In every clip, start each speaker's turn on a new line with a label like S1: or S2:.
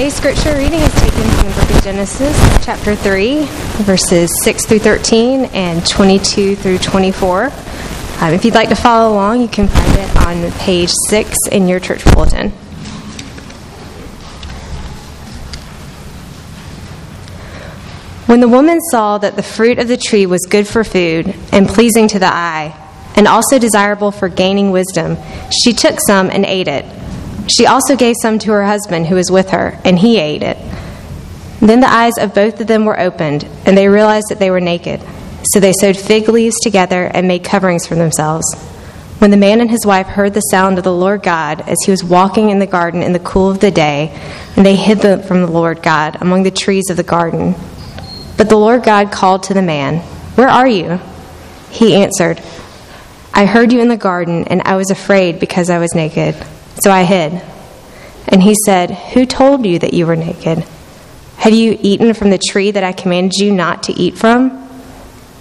S1: Today's scripture reading is taken from the book of Genesis, chapter 3, verses 6 through 13 and 22 through 24. Um, if you'd like to follow along, you can find it on page 6 in your church bulletin. When the woman saw that the fruit of the tree was good for food and pleasing to the eye, and also desirable for gaining wisdom, she took some and ate it. She also gave some to her husband who was with her, and he ate it. Then the eyes of both of them were opened, and they realized that they were naked. So they sewed fig leaves together and made coverings for themselves. When the man and his wife heard the sound of the Lord God as he was walking in the garden in the cool of the day, and they hid them from the Lord God among the trees of the garden. But the Lord God called to the man, Where are you? He answered, I heard you in the garden, and I was afraid because I was naked. So I hid. And he said, Who told you that you were naked? Have you eaten from the tree that I commanded you not to eat from?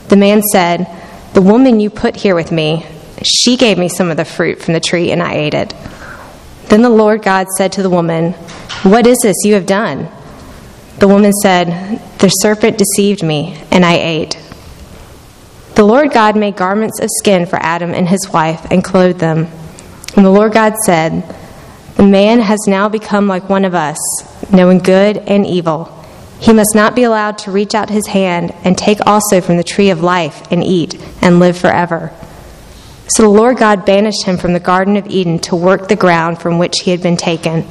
S1: The man said, The woman you put here with me, she gave me some of the fruit from the tree, and I ate it. Then the Lord God said to the woman, What is this you have done? The woman said, The serpent deceived me, and I ate. The Lord God made garments of skin for Adam and his wife and clothed them. And the Lord God said, The man has now become like one of us, knowing good and evil. He must not be allowed to reach out his hand and take also from the tree of life and eat and live forever. So the Lord God banished him from the Garden of Eden to work the ground from which he had been taken.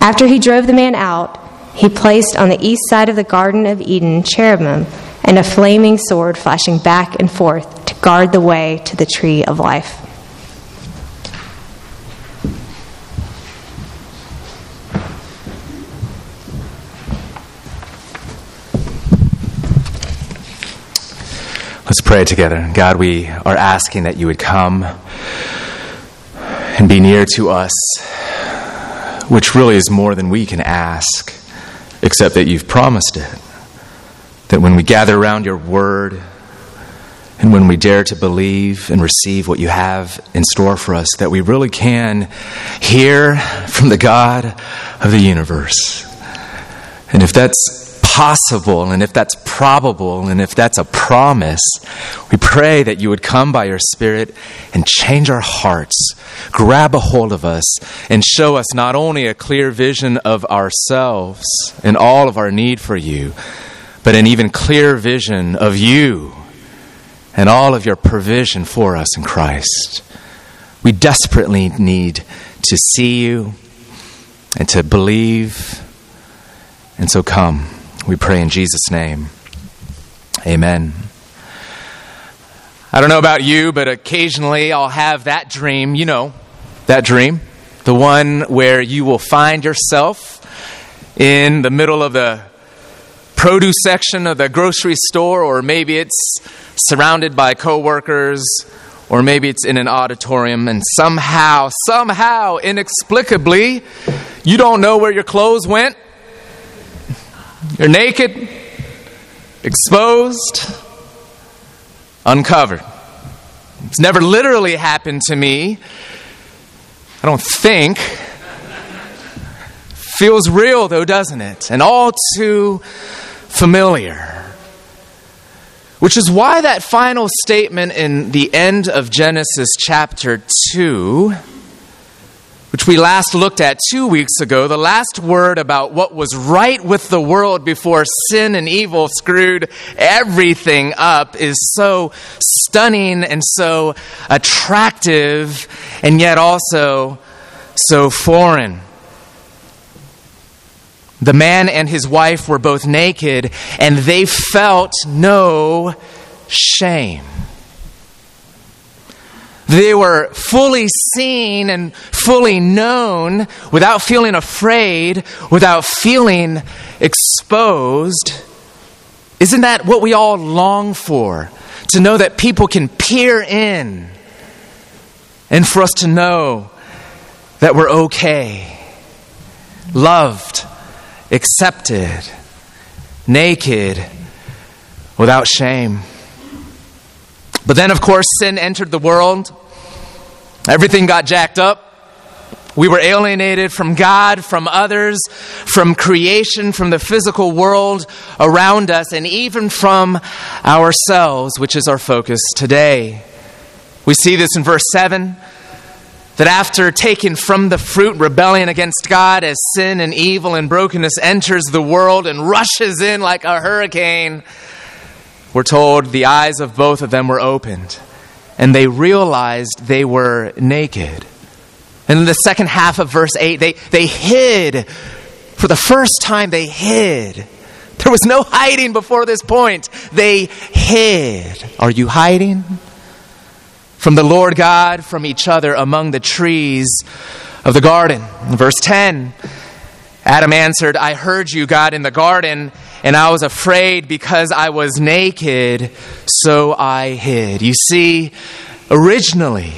S1: After he drove the man out, he placed on the east side of the Garden of Eden cherubim and a flaming sword flashing back and forth to guard the way to the tree of life.
S2: Let's pray together. God, we are asking that you would come and be near to us, which really is more than we can ask, except that you've promised it. That when we gather around your word, and when we dare to believe and receive what you have in store for us, that we really can hear from the God of the universe. And if that's possible and if that's probable and if that's a promise, we pray that you would come by your Spirit and change our hearts, grab a hold of us, and show us not only a clear vision of ourselves and all of our need for you, but an even clearer vision of you and all of your provision for us in Christ. We desperately need to see you and to believe, and so come. We pray in Jesus' name. Amen. I don't know about you, but occasionally I'll have that dream, you know, that dream, the one where you will find yourself in the middle of the produce section of the grocery store, or maybe it's surrounded by coworkers, or maybe it's in an auditorium, and somehow, somehow, inexplicably, you don't know where your clothes went you're naked, exposed, uncovered. It's never literally happened to me. I don't think. Feels real, though, doesn't it? And all too familiar. Which is why that final statement in the end of Genesis chapter 2 which we last looked at two weeks ago, the last word about what was right with the world before sin and evil screwed everything up is so stunning and so attractive, and yet also so foreign. The man and his wife were both naked, and they felt no shame. They were fully seen and fully known without feeling afraid, without feeling exposed. Isn't that what we all long for? To know that people can peer in and for us to know that we're okay, loved, accepted, naked, without shame. But then, of course, sin entered the world. Everything got jacked up. We were alienated from God, from others, from creation, from the physical world around us, and even from ourselves, which is our focus today. We see this in verse 7 that after taking from the fruit rebellion against God as sin and evil and brokenness enters the world and rushes in like a hurricane, we're told the eyes of both of them were opened and they realized they were naked. And in the second half of verse 8, they, they hid. For the first time, they hid. There was no hiding before this point. They hid. Are you hiding? From the Lord God, from each other among the trees of the garden. Verse 10, Adam answered, I heard you, God, in the garden, and I was afraid because I was naked, so I hid. You see, originally,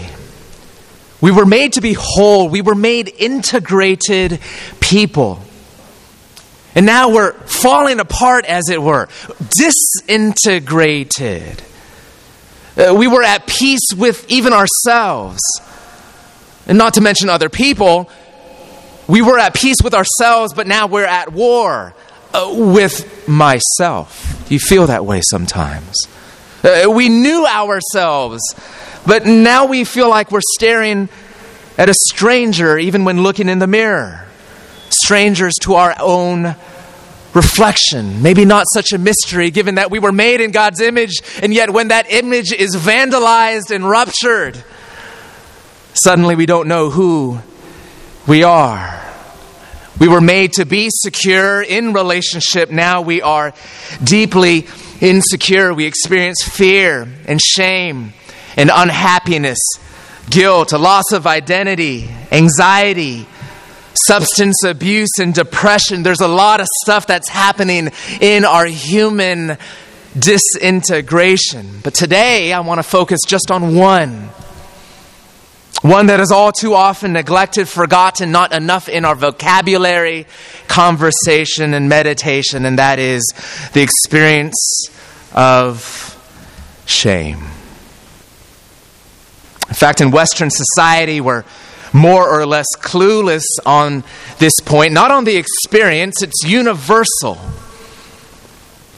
S2: we were made to be whole. We were made integrated people. And now we're falling apart, as it were, disintegrated. Uh, we were at peace with even ourselves. And not to mention other people. We were at peace with ourselves, but now we're at war uh, with myself. You feel that way sometimes. Uh, we knew ourselves but now we feel like we're staring at a stranger even when looking in the mirror. Strangers to our own reflection. Maybe not such a mystery given that we were made in God's image, and yet when that image is vandalized and ruptured, suddenly we don't know who we are. We were made to be secure in relationship. Now we are deeply insecure. We experience fear and shame and unhappiness, guilt, a loss of identity, anxiety, substance abuse, and depression. There's a lot of stuff that's happening in our human disintegration. But today, I want to focus just on one. One that is all too often neglected, forgotten, not enough in our vocabulary, conversation, and meditation, and that is the experience of shame. In fact, in Western society, we're more or less clueless on this point, not on the experience, it's universal.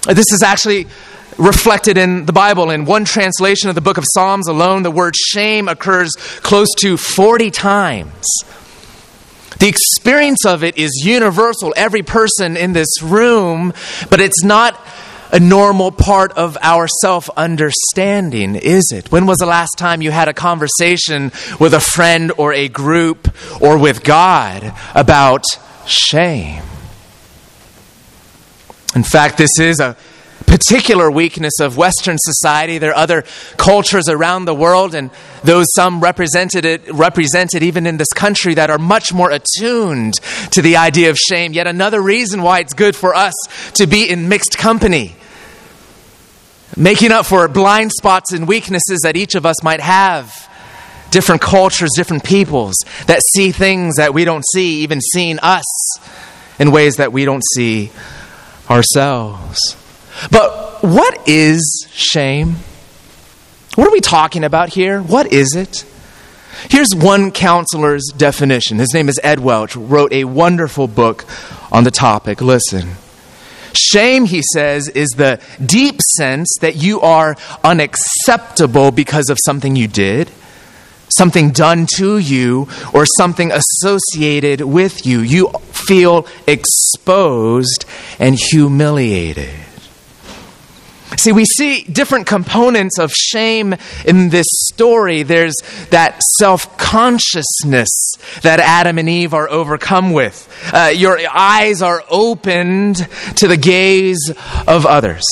S2: This is actually reflected in the Bible. In one translation of the book of Psalms alone, the word shame occurs close to 40 times. The experience of it is universal, every person in this room, but it's not a normal part of our self understanding, is it? When was the last time you had a conversation with a friend or a group or with God about shame? In fact, this is a particular weakness of Western society. There are other cultures around the world, and those some represented it, represented even in this country, that are much more attuned to the idea of shame. Yet another reason why it's good for us to be in mixed company making up for blind spots and weaknesses that each of us might have. Different cultures, different peoples that see things that we don't see, even seeing us in ways that we don't see ourselves. But what is shame? What are we talking about here? What is it? Here's one counselor's definition. His name is Ed Welch, wrote a wonderful book on the topic. Listen. Shame, he says, is the deep sense that you are unacceptable because of something you did, something done to you, or something associated with you. You feel exposed and humiliated. See, we see different components of shame in this story. There's that self consciousness that Adam and Eve are overcome with. Uh, your eyes are opened to the gaze of others.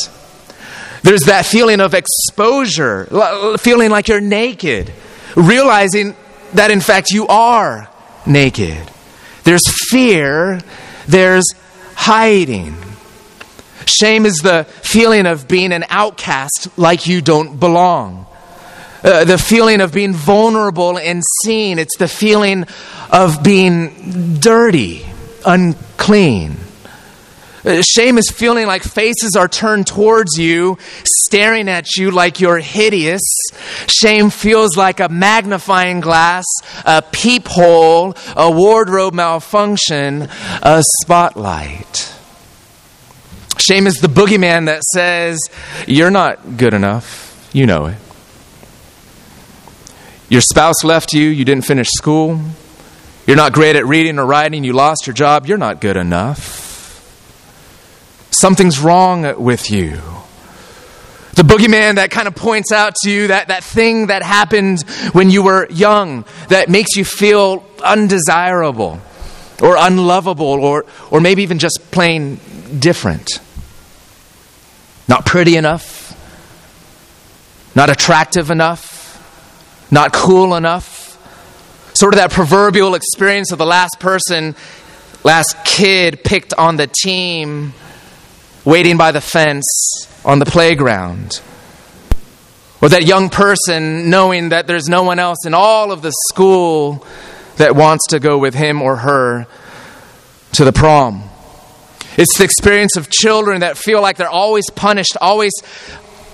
S2: There's that feeling of exposure, feeling like you're naked, realizing that in fact you are naked. There's fear, there's hiding. Shame is the feeling of being an outcast like you don't belong. Uh, the feeling of being vulnerable and seen. It's the feeling of being dirty, unclean. Shame is feeling like faces are turned towards you, staring at you like you're hideous. Shame feels like a magnifying glass, a peephole, a wardrobe malfunction, a spotlight. Shame is the boogeyman that says, You're not good enough. You know it. Your spouse left you, you didn't finish school. You're not great at reading or writing, you lost your job, you're not good enough. Something's wrong with you. The boogeyman that kind of points out to you that, that thing that happened when you were young that makes you feel undesirable or unlovable or, or maybe even just plain different. Not pretty enough, not attractive enough, not cool enough. Sort of that proverbial experience of the last person, last kid picked on the team, waiting by the fence on the playground. Or that young person knowing that there's no one else in all of the school that wants to go with him or her to the prom. It's the experience of children that feel like they're always punished, always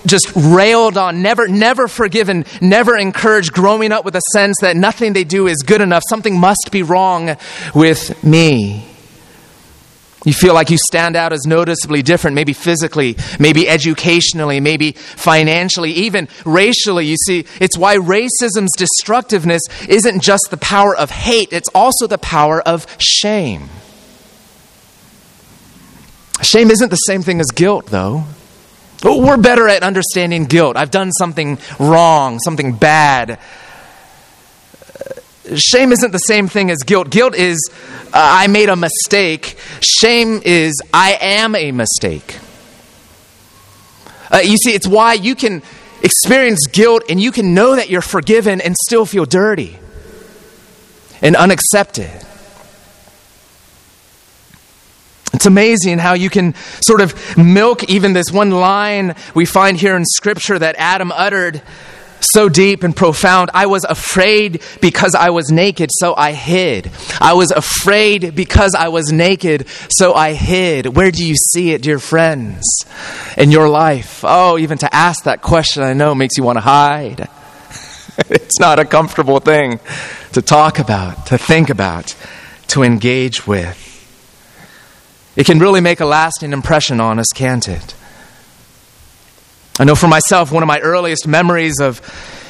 S2: just railed on, never, never forgiven, never encouraged, growing up with a sense that nothing they do is good enough. Something must be wrong with me. You feel like you stand out as noticeably different, maybe physically, maybe educationally, maybe financially, even racially. You see, it's why racism's destructiveness isn't just the power of hate, it's also the power of shame. Shame isn't the same thing as guilt, though. We're better at understanding guilt. I've done something wrong, something bad. Shame isn't the same thing as guilt. Guilt is, uh, I made a mistake. Shame is, I am a mistake. Uh, you see, it's why you can experience guilt and you can know that you're forgiven and still feel dirty and unaccepted. It's amazing how you can sort of milk even this one line we find here in Scripture that Adam uttered so deep and profound. I was afraid because I was naked, so I hid. I was afraid because I was naked, so I hid. Where do you see it, dear friends, in your life? Oh, even to ask that question, I know makes you want to hide. it's not a comfortable thing to talk about, to think about, to engage with. It can really make a lasting impression on us, can't it? I know for myself, one of my earliest memories of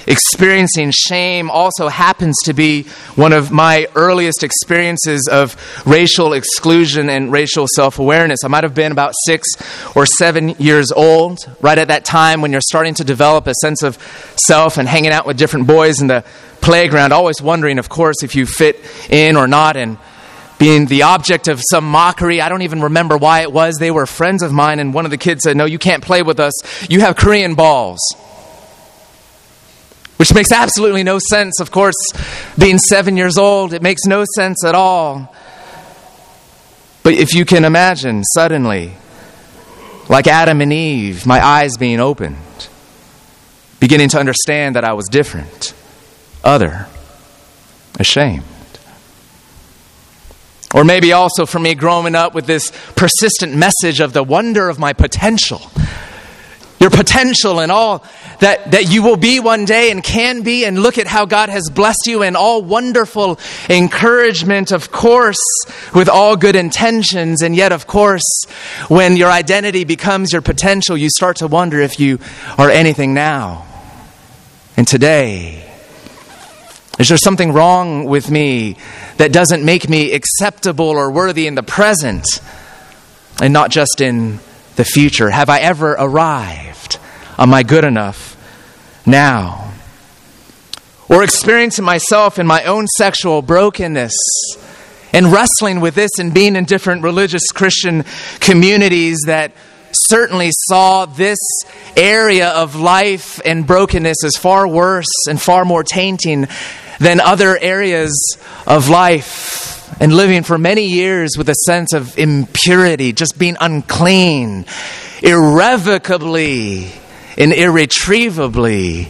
S2: experiencing shame also happens to be one of my earliest experiences of racial exclusion and racial self awareness. I might have been about six or seven years old, right at that time when you're starting to develop a sense of self and hanging out with different boys in the playground, always wondering, of course, if you fit in or not. And being the object of some mockery. I don't even remember why it was. They were friends of mine, and one of the kids said, No, you can't play with us. You have Korean balls. Which makes absolutely no sense, of course, being seven years old. It makes no sense at all. But if you can imagine, suddenly, like Adam and Eve, my eyes being opened, beginning to understand that I was different, other, ashamed. Or maybe also for me growing up with this persistent message of the wonder of my potential. Your potential and all that, that you will be one day and can be, and look at how God has blessed you, and all wonderful encouragement, of course, with all good intentions. And yet, of course, when your identity becomes your potential, you start to wonder if you are anything now. And today, is there something wrong with me that doesn't make me acceptable or worthy in the present and not just in the future? Have I ever arrived? Am I good enough now? Or experiencing myself in my own sexual brokenness and wrestling with this and being in different religious Christian communities that certainly saw this area of life and brokenness as far worse and far more tainting than other areas of life and living for many years with a sense of impurity, just being unclean, irrevocably and irretrievably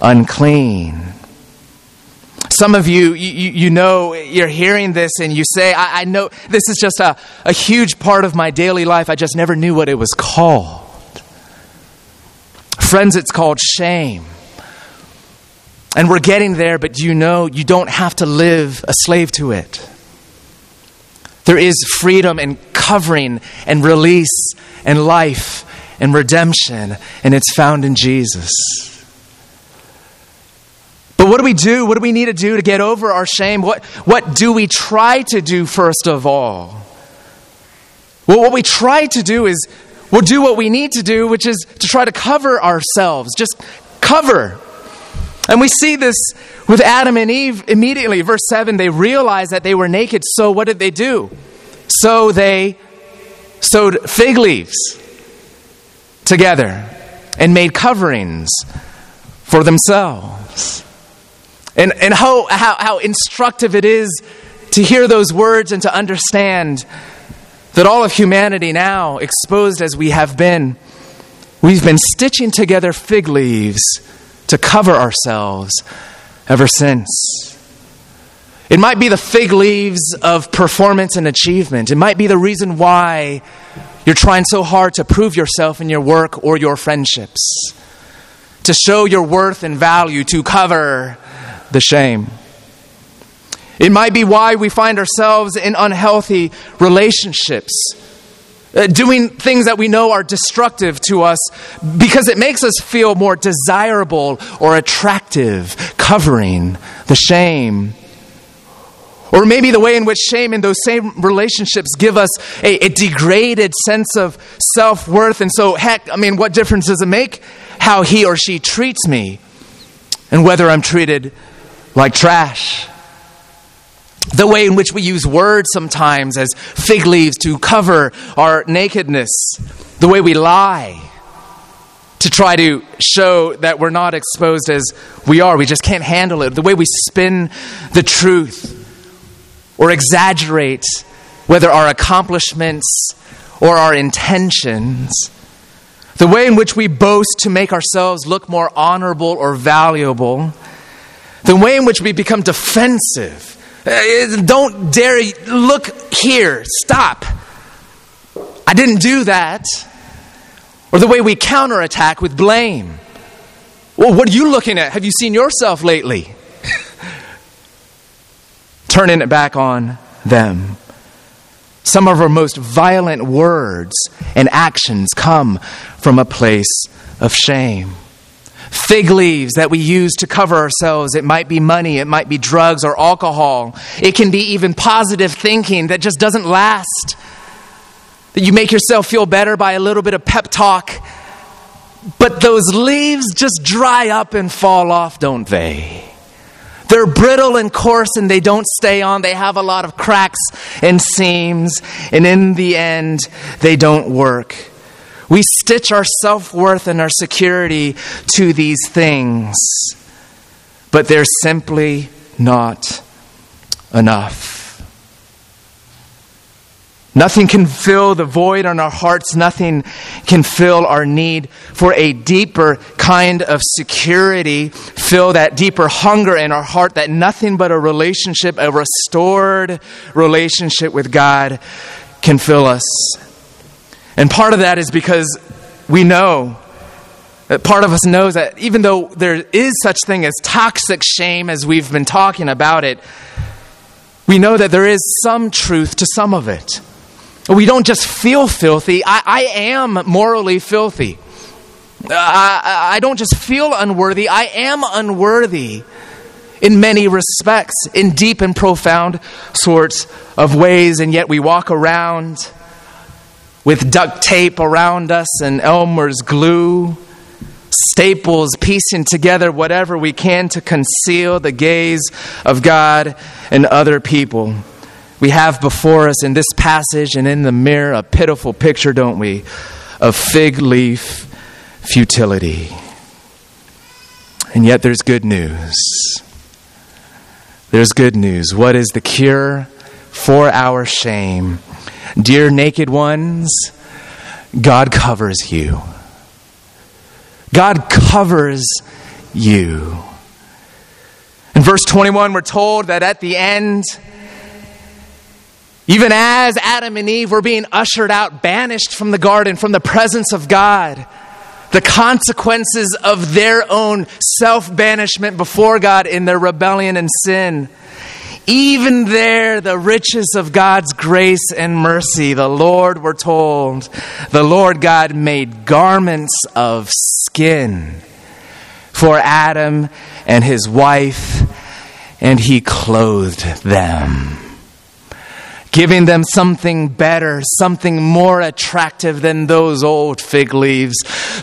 S2: unclean. Some of you, you, you know, you're hearing this and you say, I, I know this is just a, a huge part of my daily life. I just never knew what it was called. Friends, it's called shame. And we're getting there, but you know you don't have to live a slave to it. There is freedom and covering and release and life and redemption, and it's found in Jesus. But what do we do? What do we need to do to get over our shame? What, what do we try to do first of all? Well, what we try to do is we'll do what we need to do, which is to try to cover ourselves. Just cover. And we see this with Adam and Eve immediately. Verse 7 they realized that they were naked, so what did they do? So they sewed fig leaves together and made coverings for themselves. And, and how, how, how instructive it is to hear those words and to understand that all of humanity now, exposed as we have been, we've been stitching together fig leaves to cover ourselves ever since. It might be the fig leaves of performance and achievement. It might be the reason why you're trying so hard to prove yourself in your work or your friendships, to show your worth and value, to cover the shame. It might be why we find ourselves in unhealthy relationships, Uh, doing things that we know are destructive to us because it makes us feel more desirable or attractive, covering the shame. Or maybe the way in which shame in those same relationships give us a, a degraded sense of self worth. And so, heck, I mean, what difference does it make how he or she treats me and whether I'm treated like trash. The way in which we use words sometimes as fig leaves to cover our nakedness. The way we lie to try to show that we're not exposed as we are. We just can't handle it. The way we spin the truth or exaggerate whether our accomplishments or our intentions. The way in which we boast to make ourselves look more honorable or valuable the way in which we become defensive. Uh, don't dare look here, stop. I didn't do that. Or the way we counterattack with blame. Well, what are you looking at? Have you seen yourself lately? Turning it back on them. Some of our most violent words and actions come from a place of shame fig leaves that we use to cover ourselves. It might be money, it might be drugs or alcohol. It can be even positive thinking that just doesn't last. That you make yourself feel better by a little bit of pep talk. But those leaves just dry up and fall off, don't they? They're brittle and coarse and they don't stay on. They have a lot of cracks and seams. And in the end, they don't work. We stitch our self worth and our security to these things, but they're simply not enough. Nothing can fill the void in our hearts. Nothing can fill our need for a deeper kind of security, fill that deeper hunger in our heart that nothing but a relationship, a restored relationship with God, can fill us. And part of that is because we know that part of us knows that even though there is such thing as toxic shame as we've been talking about it, we know that there is some truth to some of it. We don't just feel filthy. I, I am morally filthy. I, I don't just feel unworthy. I am unworthy in many respects, in deep and profound sorts of ways, and yet we walk around with duct tape around us and Elmer's glue, staples, piecing together whatever we can to conceal the gaze of God and other people. We have before us in this passage and in the mirror a pitiful picture, don't we, of fig leaf futility. And yet there's good news. There's good news. What is the cure for our shame? Dear naked ones, God covers you. God covers you. In verse verse 21, we're told that at the end, even as Adam and Eve were being ushered out, banished from the garden, from the presence of God, the consequences of their own self banishment before God in their rebellion and sin. Even there, the riches of God's grace and mercy, the Lord, we're told, the Lord God made garments of skin for Adam and his wife, and he clothed them giving them something better, something more attractive than those old fig leaves,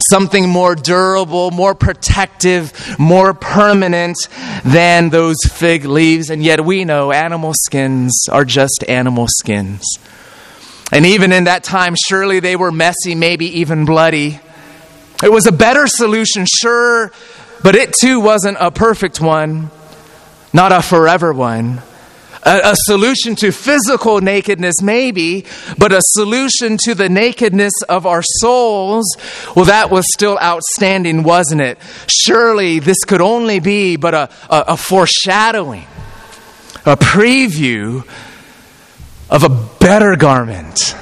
S2: something more durable, more protective, more permanent than those fig leaves. And yet we know animal skins are just animal skins. And even in that time, surely they were messy, maybe even bloody. It was a better solution, sure, but it too wasn't a perfect one, not a forever one a, a solution to physical nakedness, maybe, but a solution to the nakedness of our souls, well, that was still outstanding, wasn't it? Surely this could only be but a, a, a foreshadowing, a preview of a better garment,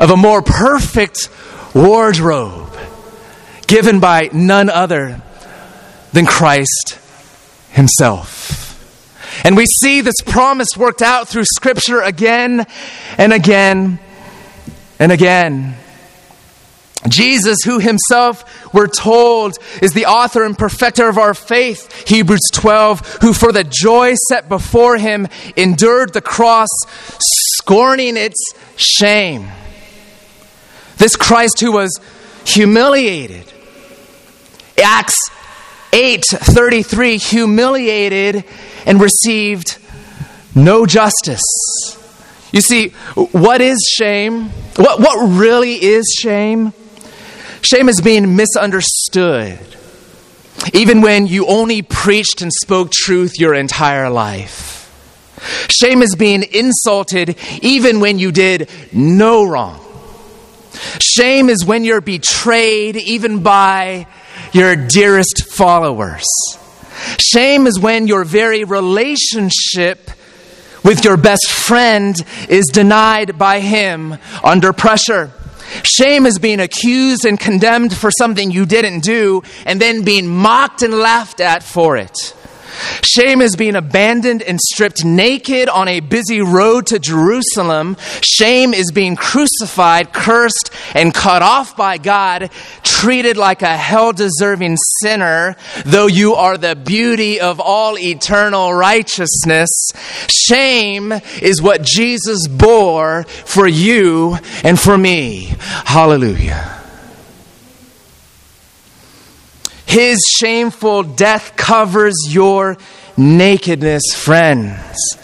S2: of a more perfect wardrobe given by none other than Christ Himself. And we see this promise worked out through Scripture again and again and again. Jesus, who himself, we're told, is the author and perfecter of our faith, Hebrews 12, who for the joy set before him endured the cross, scorning its shame. This Christ who was humiliated. Acts 8:33 humiliated and received no justice. You see, what is shame? What, what really is shame? Shame is being misunderstood. Even when you only preached and spoke truth your entire life. Shame is being insulted even when you did no wrong. Shame is when you're betrayed even by your dearest followers. Shame is when your very relationship with your best friend is denied by him under pressure. Shame is being accused and condemned for something you didn't do and then being mocked and laughed at for it. Shame is being abandoned and stripped naked on a busy road to Jerusalem. Shame is being crucified, cursed, and cut off by God, treated like a hell deserving sinner, though you are the beauty of all eternal righteousness. Shame is what Jesus bore for you and for me. Hallelujah. His shameful death covers your nakedness, friends.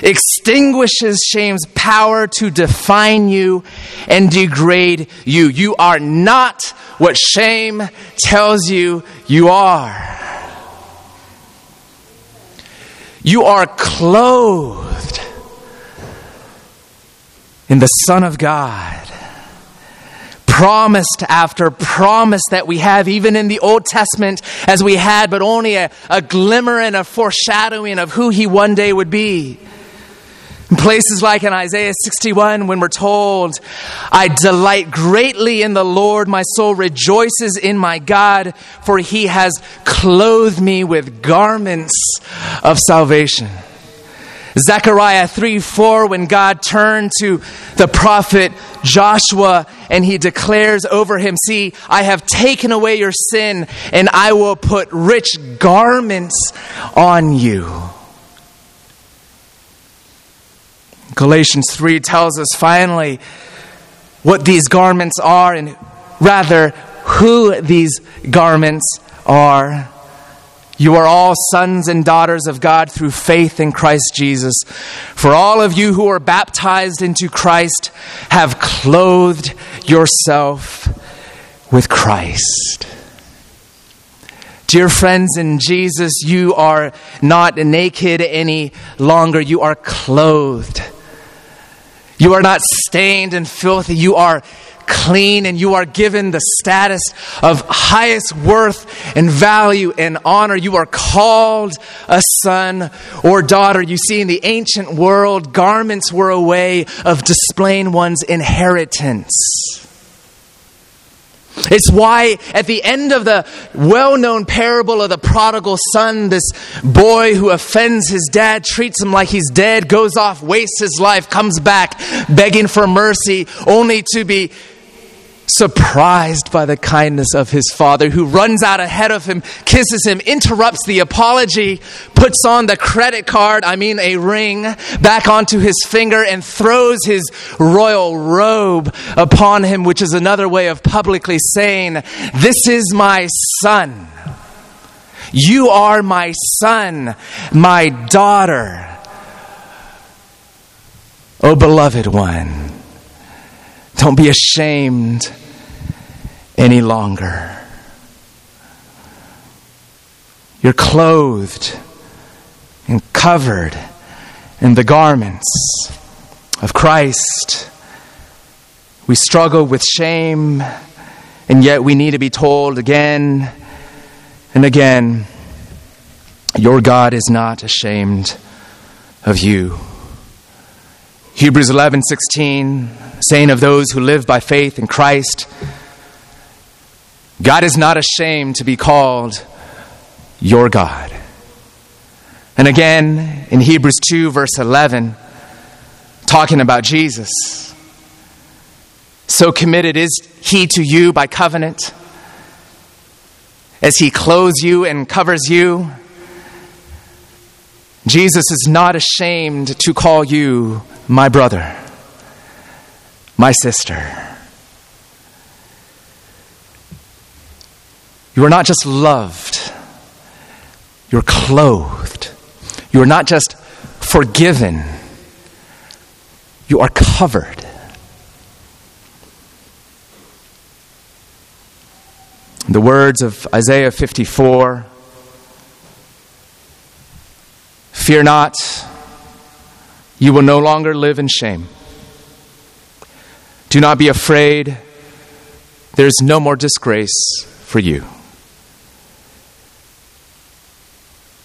S2: Extinguishes shame's power to define you and degrade you. You are not what shame tells you you are. You are clothed in the Son of God promised after promise that we have, even in the Old Testament, as we had, but only a, a glimmer and a foreshadowing of who He one day would be. In places like in Isaiah 61, when we're told, I delight greatly in the Lord, my soul rejoices in my God, for he has clothed me with garments of salvation. Zechariah 3 4, when God turned to the prophet Joshua and he declares over him, See, I have taken away your sin and I will put rich garments on you. Galatians 3 tells us finally what these garments are and rather who these garments are. You are all sons and daughters of God through faith in Christ Jesus. For all of you who are baptized into Christ have clothed yourself with Christ. Dear friends in Jesus, you are not naked any longer. You are clothed. You are not stained and filthy. You are clean and you are given the status of highest worth and value and honor. You are called a son or daughter. You see, in the ancient world, garments were a way of displaying one's inheritance. It's why at the end of the well known parable of the prodigal son, this boy who offends his dad, treats him like he's dead, goes off, wastes his life, comes back begging for mercy, only to be surprised by the kindness of his father, who runs out ahead of him, kisses him, interrupts the apology, puts on the credit card, I mean a ring, back onto his finger, and throws his royal robe upon him, which is another way of publicly saying, This is my son. You are my son, my daughter. Oh, beloved one, don't be ashamed any longer. You're clothed and covered in the garments of Christ. We struggle with shame, and yet we need to be told again and again your God is not ashamed of you. Hebrews 11 16, saying of those who live by faith in Christ, God is not ashamed to be called your God. And again, in Hebrews 2, verse 11, talking about Jesus. So committed is he to you by covenant, as he clothes you and covers you. Jesus is not ashamed to call you my brother, my sister. You are not just loved, you're clothed. You are not just forgiven, you are covered. The words of Isaiah 54 Fear not, you will no longer live in shame. Do not be afraid, there's no more disgrace for you.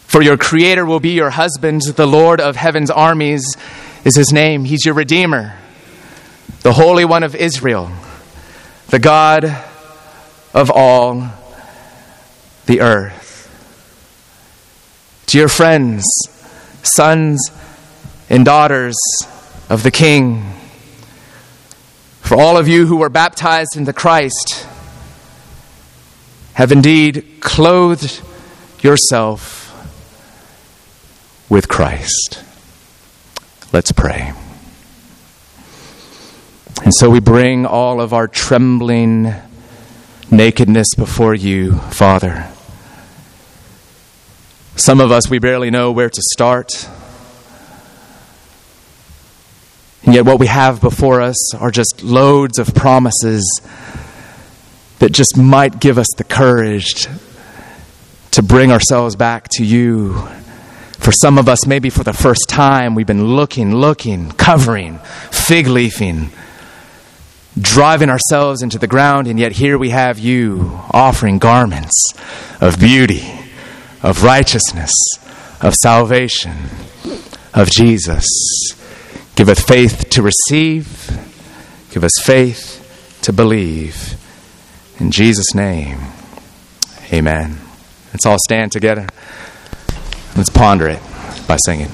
S2: For your Creator will be your husband, the Lord of heaven's armies is his name. He's your Redeemer, the Holy One of Israel, the God of all the earth. Dear friends, sons and daughters of the King, for all of you who were baptized into Christ, have indeed clothed yourself with Christ. Let's pray. And so we bring all of our trembling nakedness before you, Father. Some of us, we barely know where to start. And yet, what we have before us are just loads of promises that just might give us the courage to bring ourselves back to you for some of us, maybe for the first time, we've been looking, looking, covering, fig leafing, driving ourselves into the ground, and yet here we have you offering garments of beauty, of righteousness, of salvation, of Jesus. Give us faith to receive, give us faith to believe. In Jesus' name, amen. Let's all stand together. Let's ponder it by singing.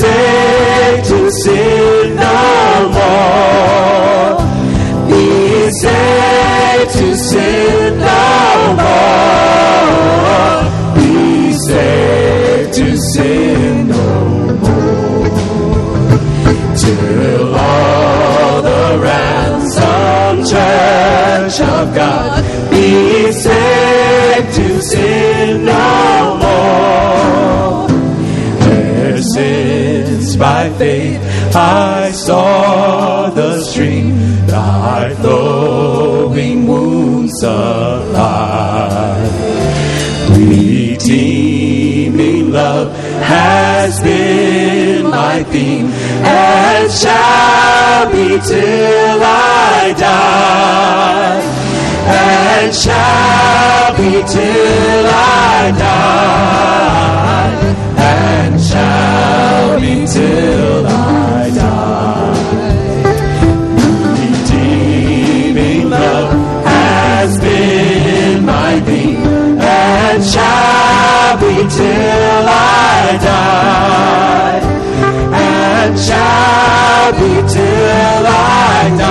S2: Saved to sin no more. To sin no more. To sin no more. Till all the ransom church of God faith I saw the stream, thy flowing wounds supply. Redeeming love has been my theme and shall be till I die. And shall be till I die. Till I die. Redeeming love has been my theme and shall be till I die. And shall be till I die.